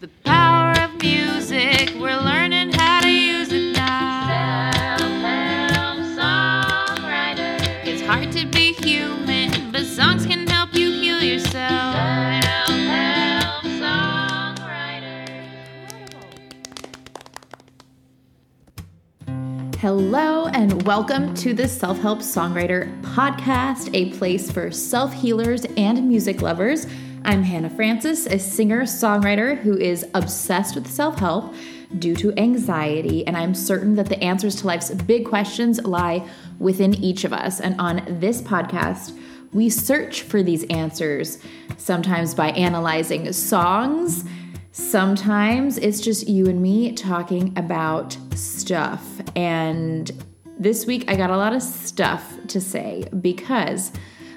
The power of music, we're learning how to use it now. Self-help songwriter. It's hard to be human, but songs can help you heal yourself. Self-help songwriter. Hello, and welcome to the Self Help Songwriter Podcast, a place for self healers and music lovers. I'm Hannah Francis, a singer songwriter who is obsessed with self help due to anxiety, and I'm certain that the answers to life's big questions lie within each of us. And on this podcast, we search for these answers, sometimes by analyzing songs. Sometimes it's just you and me talking about stuff. And this week I got a lot of stuff to say because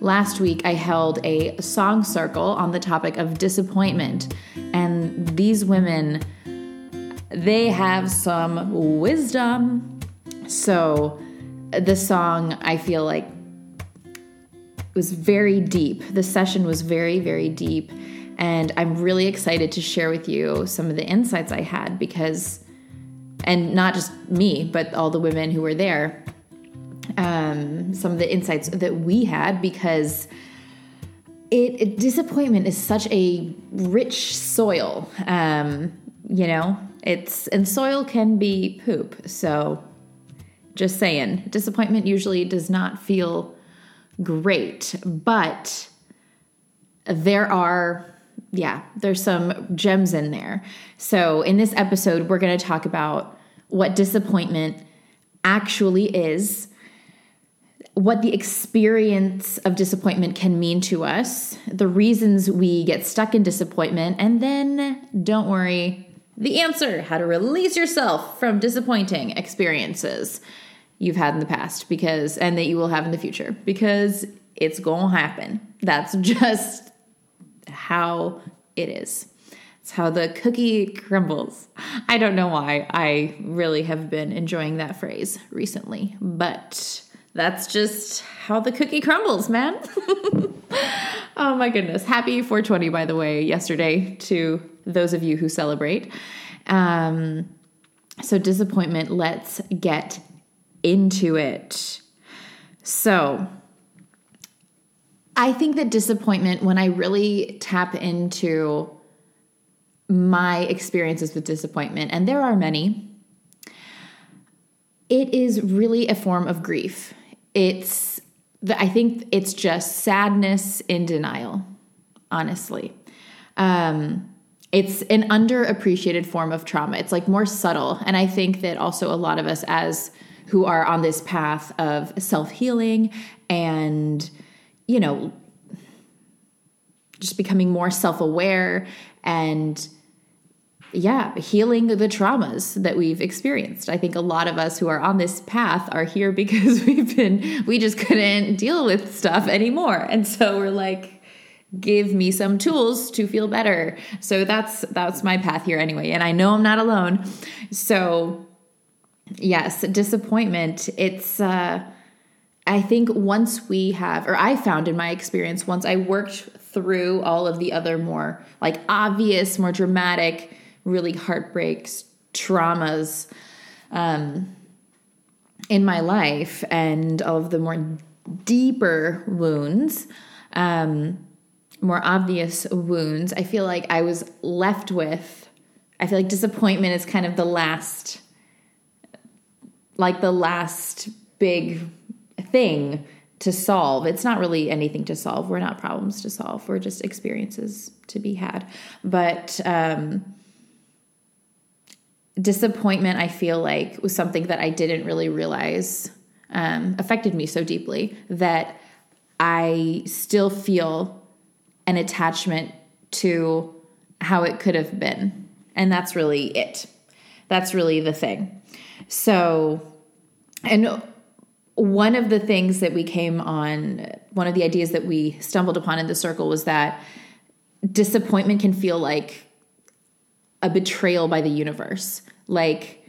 last week I held a song circle on the topic of disappointment. And these women, they have some wisdom. So the song, I feel like, was very deep. The session was very, very deep. And I'm really excited to share with you some of the insights I had because, and not just me, but all the women who were there, um, some of the insights that we had because it, it- disappointment is such a rich soil. Um, you know, it's, and soil can be poop. So just saying, disappointment usually does not feel great, but there are yeah there's some gems in there so in this episode we're going to talk about what disappointment actually is what the experience of disappointment can mean to us the reasons we get stuck in disappointment and then don't worry the answer how to release yourself from disappointing experiences you've had in the past because and that you will have in the future because it's going to happen that's just how it is. It's how the cookie crumbles. I don't know why I really have been enjoying that phrase recently, but that's just how the cookie crumbles, man. oh my goodness. Happy 420, by the way, yesterday to those of you who celebrate. Um, so, disappointment, let's get into it. So, I think that disappointment, when I really tap into my experiences with disappointment, and there are many, it is really a form of grief. It's, the, I think it's just sadness in denial, honestly. Um, it's an underappreciated form of trauma. It's like more subtle. And I think that also a lot of us, as who are on this path of self healing and you know, just becoming more self aware and, yeah, healing the traumas that we've experienced. I think a lot of us who are on this path are here because we've been, we just couldn't deal with stuff anymore. And so we're like, give me some tools to feel better. So that's that's my path here anyway and I know I'm not alone. So yes, disappointment it's uh I think once we have, or I found in my experience, once I worked through all of the other more like obvious, more dramatic, really heartbreaks, traumas um, in my life, and all of the more deeper wounds, um, more obvious wounds, I feel like I was left with, I feel like disappointment is kind of the last, like the last big thing to solve. It's not really anything to solve. We're not problems to solve. We're just experiences to be had. But um, disappointment, I feel like, was something that I didn't really realize um, affected me so deeply that I still feel an attachment to how it could have been. And that's really it. That's really the thing. So, and one of the things that we came on, one of the ideas that we stumbled upon in the circle was that disappointment can feel like a betrayal by the universe. Like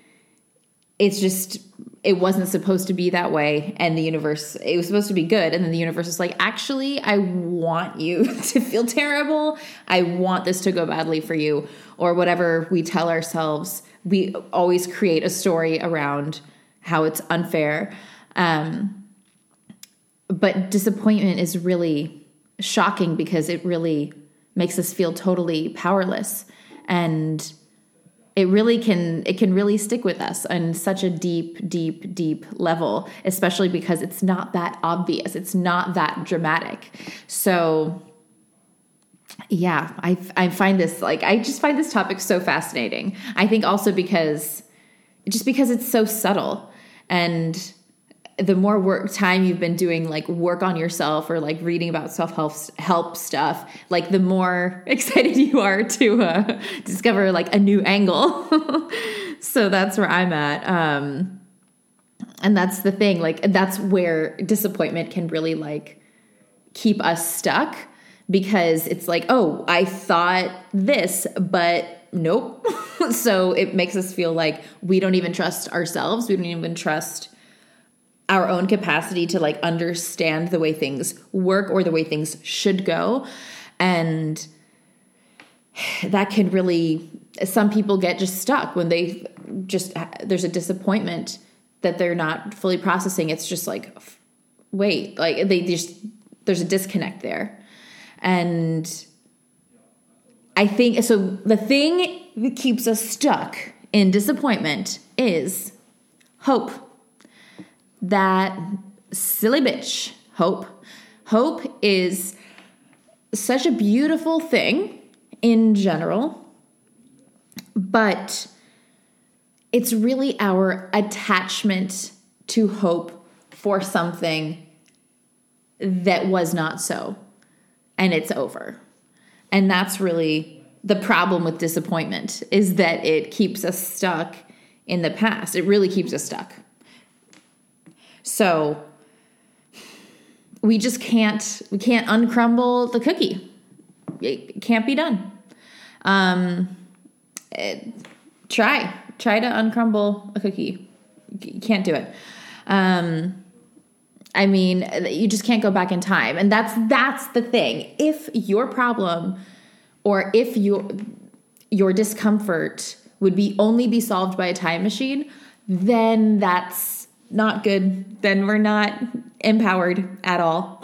it's just it wasn't supposed to be that way and the universe it was supposed to be good and then the universe is like actually i want you to feel terrible. I want this to go badly for you or whatever we tell ourselves. We always create a story around how it's unfair. Um, but disappointment is really shocking because it really makes us feel totally powerless and it really can it can really stick with us on such a deep deep deep level especially because it's not that obvious. It's not that dramatic. So yeah i i find this like i just find this topic so fascinating. I think also because just because it's so subtle. And the more work time you've been doing like work on yourself or like reading about self-help help stuff like the more excited you are to uh, discover like a new angle. So that's where i'm at um and that's the thing like that's where disappointment can really like keep us stuck because it's like oh i thought this but nope. So it makes us feel like we don't even trust ourselves. We don't even trust our own capacity to like understand the way things work or the way things should go. And that can really some people get just stuck when they just there's a disappointment that they're not fully processing. It's just like wait like they just there's a disconnect there. And i think so the thing that keeps us stuck in disappointment is hope that silly bitch, hope. Hope is such a beautiful thing in general, but it's really our attachment to hope for something that was not so and it's over. And that's really the problem with disappointment is that it keeps us stuck in the past. It really keeps us stuck. So we just can't we can't uncrumble the cookie. It can't be done. Um, it, try try to uncrumble a cookie. You can't do it. Um, I mean, you just can't go back in time, and that's that's the thing. If your problem or if your your discomfort would be only be solved by a time machine, then that's not good, then we're not empowered at all.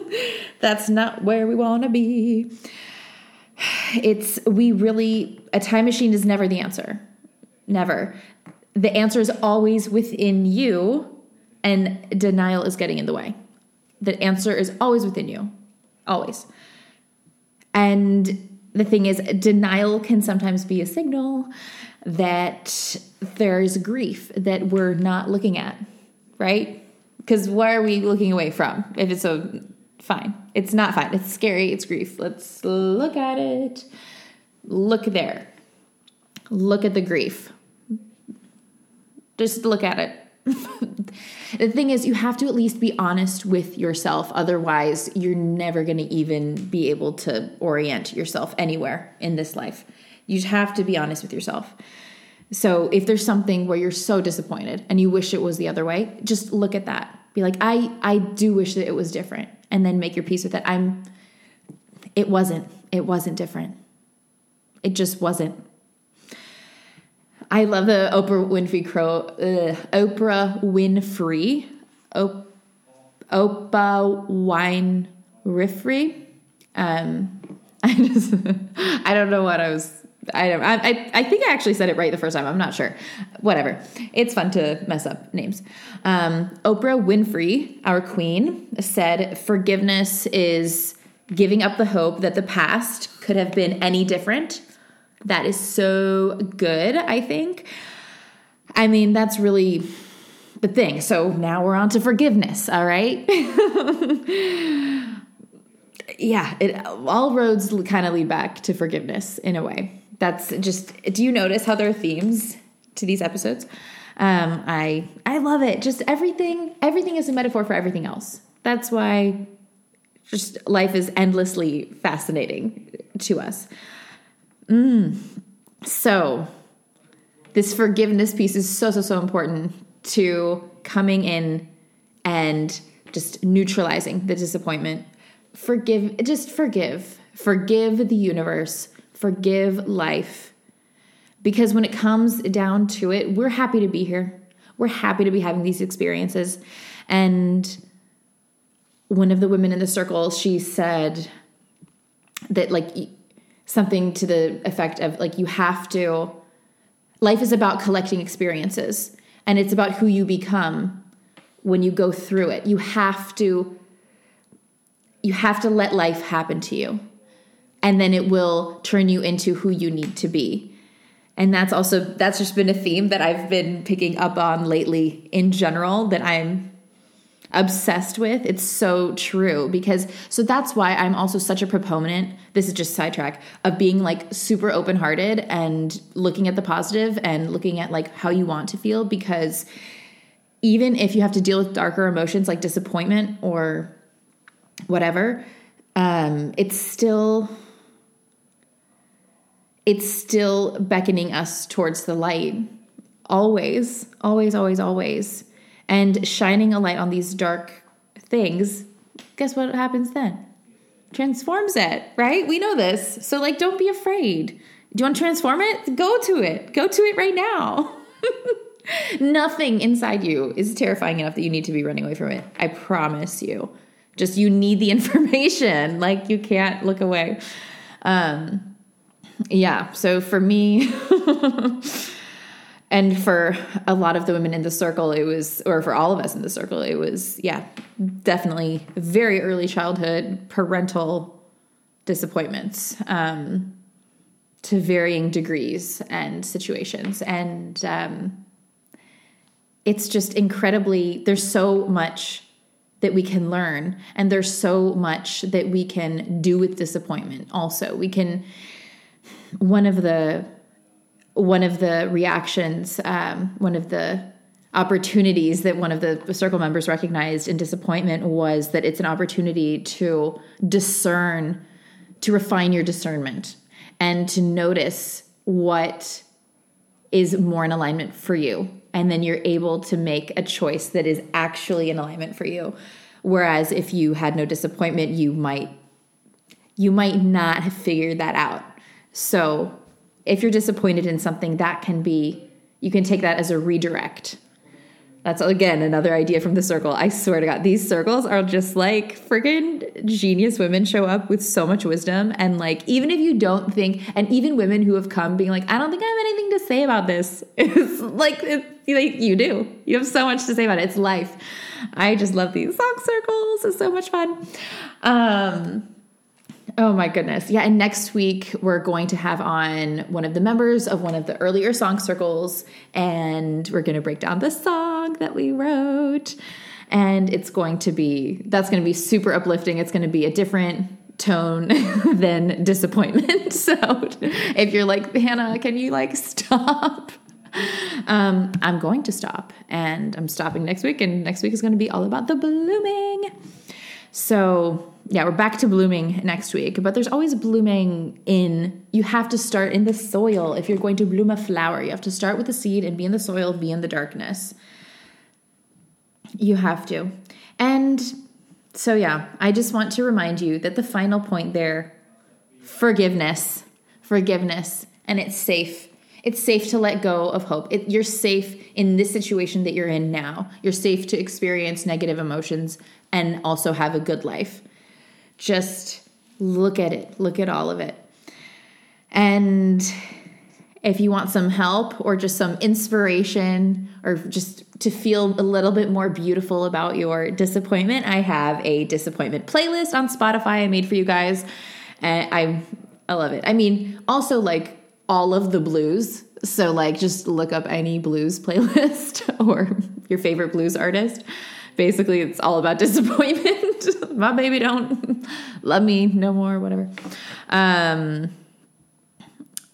That's not where we want to be. It's, we really, a time machine is never the answer. Never. The answer is always within you, and denial is getting in the way. The answer is always within you. Always. And the thing is, denial can sometimes be a signal that there's grief that we're not looking at, right? Because what are we looking away from if it's so fine? It's not fine. It's scary. It's grief. Let's look at it. Look there. Look at the grief. Just look at it. the thing is, you have to at least be honest with yourself. Otherwise, you're never going to even be able to orient yourself anywhere in this life. You have to be honest with yourself. So if there's something where you're so disappointed and you wish it was the other way, just look at that. Be like, I I do wish that it was different, and then make your peace with it. I'm. It wasn't. It wasn't different. It just wasn't. I love the Oprah Winfrey Crow. Uh, Oprah Winfrey. Op- Oprah Wine Riffrey. Um, I just I don't know what I was I don't. I, I think I actually said it right the first time. I'm not sure. Whatever. It's fun to mess up names. Um, Oprah Winfrey, our queen, said forgiveness is giving up the hope that the past could have been any different. That is so good. I think. I mean, that's really the thing. So now we're on to forgiveness. All right. yeah, it all roads kind of lead back to forgiveness in a way that's just do you notice how there are themes to these episodes um i i love it just everything everything is a metaphor for everything else that's why just life is endlessly fascinating to us mm. so this forgiveness piece is so so so important to coming in and just neutralizing the disappointment. Forgive, just forgive. Forgive the universe. Forgive life. Because when it comes down to it, we're happy to be here. We're happy to be having these experiences. And one of the women in the circle, she said that, like, something to the effect of, like, you have to, life is about collecting experiences and it's about who you become when you go through it. You have to, you have to let life happen to you and then it will turn you into who you need to be and that's also that's just been a theme that i've been picking up on lately in general that i'm obsessed with it's so true because so that's why i'm also such a proponent this is just sidetrack of being like super open-hearted and looking at the positive and looking at like how you want to feel because even if you have to deal with darker emotions like disappointment or whatever um it's still it's still beckoning us towards the light. Always, always, always, always. And shining a light on these dark things, guess what happens then? Transforms it, right? We know this. So, like, don't be afraid. Do you want to transform it? Go to it. Go to it right now. Nothing inside you is terrifying enough that you need to be running away from it. I promise you. Just you need the information. Like, you can't look away. Um, yeah, so for me, and for a lot of the women in the circle, it was, or for all of us in the circle, it was, yeah, definitely very early childhood parental disappointments um, to varying degrees and situations. And um, it's just incredibly, there's so much that we can learn, and there's so much that we can do with disappointment also. We can, one of the one of the reactions, um, one of the opportunities that one of the circle members recognized in disappointment was that it's an opportunity to discern, to refine your discernment, and to notice what is more in alignment for you. And then you're able to make a choice that is actually in alignment for you. Whereas if you had no disappointment, you might you might not have figured that out so if you're disappointed in something, that can be, you can take that as a redirect. That's again another idea from the circle. I swear to God, these circles are just like freaking genius women show up with so much wisdom. And like, even if you don't think, and even women who have come being like, I don't think I have anything to say about this, it's like, it's, like you do. You have so much to say about it. It's life. I just love these song circles. It's so much fun. Um, Oh my goodness. Yeah. And next week, we're going to have on one of the members of one of the earlier song circles, and we're going to break down the song that we wrote. And it's going to be, that's going to be super uplifting. It's going to be a different tone than disappointment. So if you're like, Hannah, can you like stop? Um, I'm going to stop and I'm stopping next week. And next week is going to be all about the blooming. So yeah, we're back to blooming next week, but there's always blooming in, you have to start in the soil. If you're going to bloom a flower, you have to start with the seed and be in the soil, be in the darkness. You have to. And so, yeah, I just want to remind you that the final point there forgiveness, forgiveness, and it's safe. It's safe to let go of hope. It, you're safe in this situation that you're in now. You're safe to experience negative emotions and also have a good life just look at it, look at all of it. And if you want some help or just some inspiration or just to feel a little bit more beautiful about your disappointment, I have a disappointment playlist on Spotify I made for you guys. And I I love it. I mean, also like all of the blues. So like just look up any blues playlist or your favorite blues artist basically it's all about disappointment. My baby don't love me no more, whatever. Um,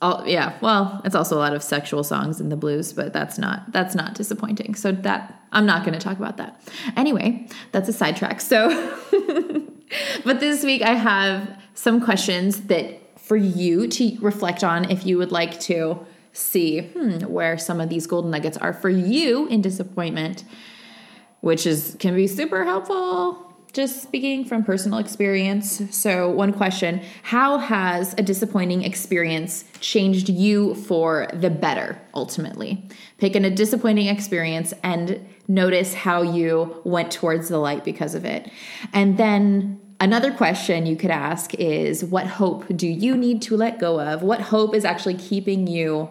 all, yeah, well, it's also a lot of sexual songs in the blues, but that's not that's not disappointing. So that I'm not going to talk about that. Anyway, that's a sidetrack. So, but this week I have some questions that for you to reflect on if you would like to see hmm, where some of these golden nuggets are for you in disappointment, which is can be super helpful. Just speaking from personal experience. So, one question How has a disappointing experience changed you for the better ultimately? Pick in a disappointing experience and notice how you went towards the light because of it. And then Another question you could ask is what hope do you need to let go of? What hope is actually keeping you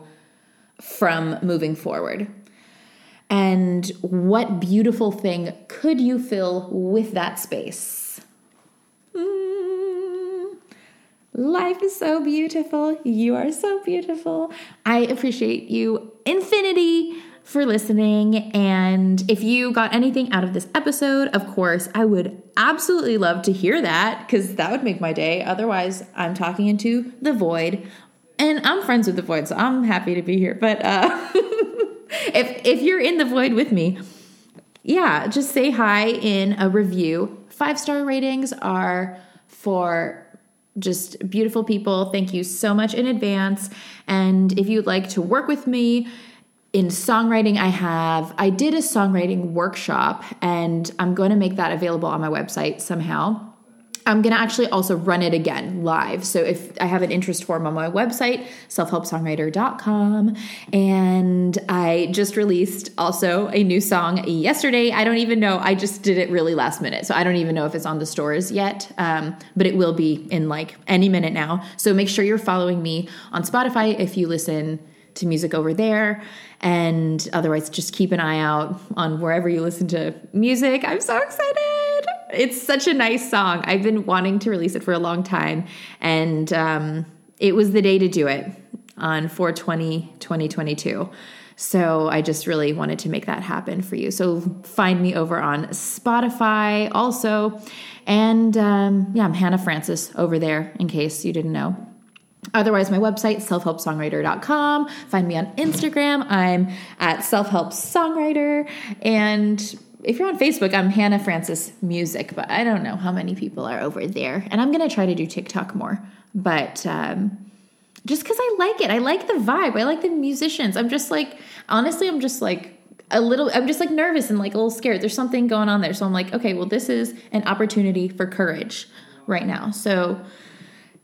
from moving forward? And what beautiful thing could you fill with that space? Mm, life is so beautiful. You are so beautiful. I appreciate you infinity for listening. And if you got anything out of this episode, of course, I would absolutely love to hear that because that would make my day. Otherwise, I'm talking into the void. And I'm friends with the void, so I'm happy to be here. But uh, if if you're in the void with me, yeah, just say hi in a review. Five star ratings are for just beautiful people. Thank you so much in advance. And if you'd like to work with me, in songwriting i have i did a songwriting workshop and i'm going to make that available on my website somehow i'm going to actually also run it again live so if i have an interest form on my website selfhelpsongwriter.com and i just released also a new song yesterday i don't even know i just did it really last minute so i don't even know if it's on the stores yet um, but it will be in like any minute now so make sure you're following me on spotify if you listen to music over there. And otherwise, just keep an eye out on wherever you listen to music. I'm so excited. It's such a nice song. I've been wanting to release it for a long time. And um, it was the day to do it on 420 2022. So I just really wanted to make that happen for you. So find me over on Spotify also. And um, yeah, I'm Hannah Francis over there in case you didn't know. Otherwise, my website, selfhelpsongwriter.com. Find me on Instagram. I'm at selfhelpsongwriter. And if you're on Facebook, I'm Hannah Francis Music, but I don't know how many people are over there. And I'm going to try to do TikTok more. But um, just because I like it, I like the vibe, I like the musicians. I'm just like, honestly, I'm just like, a little i'm just like nervous and like a little scared there's something going on there so i'm like okay well this is an opportunity for courage right now so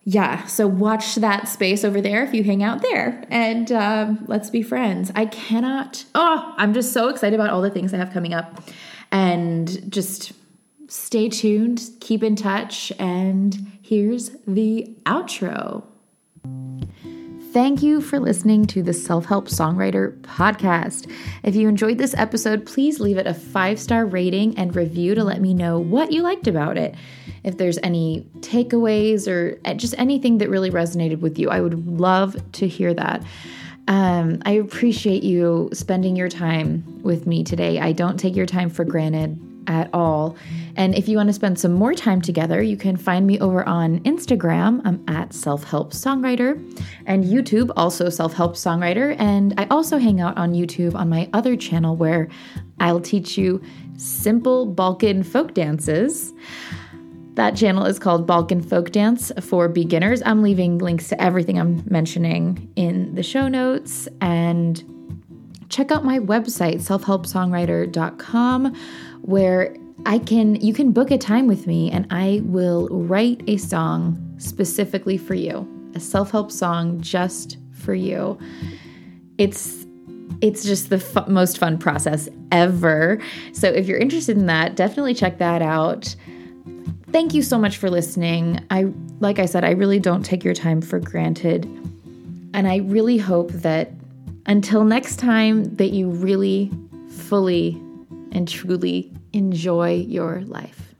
yeah, so watch that space over there if you hang out there and um, let's be friends. I cannot, oh, I'm just so excited about all the things I have coming up and just stay tuned, keep in touch, and here's the outro. Thank you for listening to the Self Help Songwriter podcast. If you enjoyed this episode, please leave it a five star rating and review to let me know what you liked about it. If there's any takeaways or just anything that really resonated with you, I would love to hear that. Um, I appreciate you spending your time with me today. I don't take your time for granted at all. And if you want to spend some more time together, you can find me over on Instagram. I'm at Self Help Songwriter and YouTube, also Self Help Songwriter. And I also hang out on YouTube on my other channel where I'll teach you simple Balkan folk dances. That channel is called Balkan Folk Dance for Beginners. I'm leaving links to everything I'm mentioning in the show notes. And check out my website, selfhelpsongwriter.com where I can you can book a time with me and I will write a song specifically for you. A self-help song just for you. It's it's just the most fun process ever. So if you're interested in that, definitely check that out. Thank you so much for listening. I like I said, I really don't take your time for granted. And I really hope that until next time that you really fully and truly enjoy your life.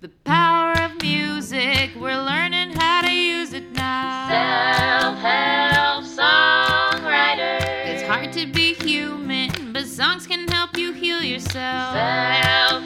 The power of music, we're learning how to use it now. Self-help songwriter. It's hard to be human, but songs can help you heal yourself. Self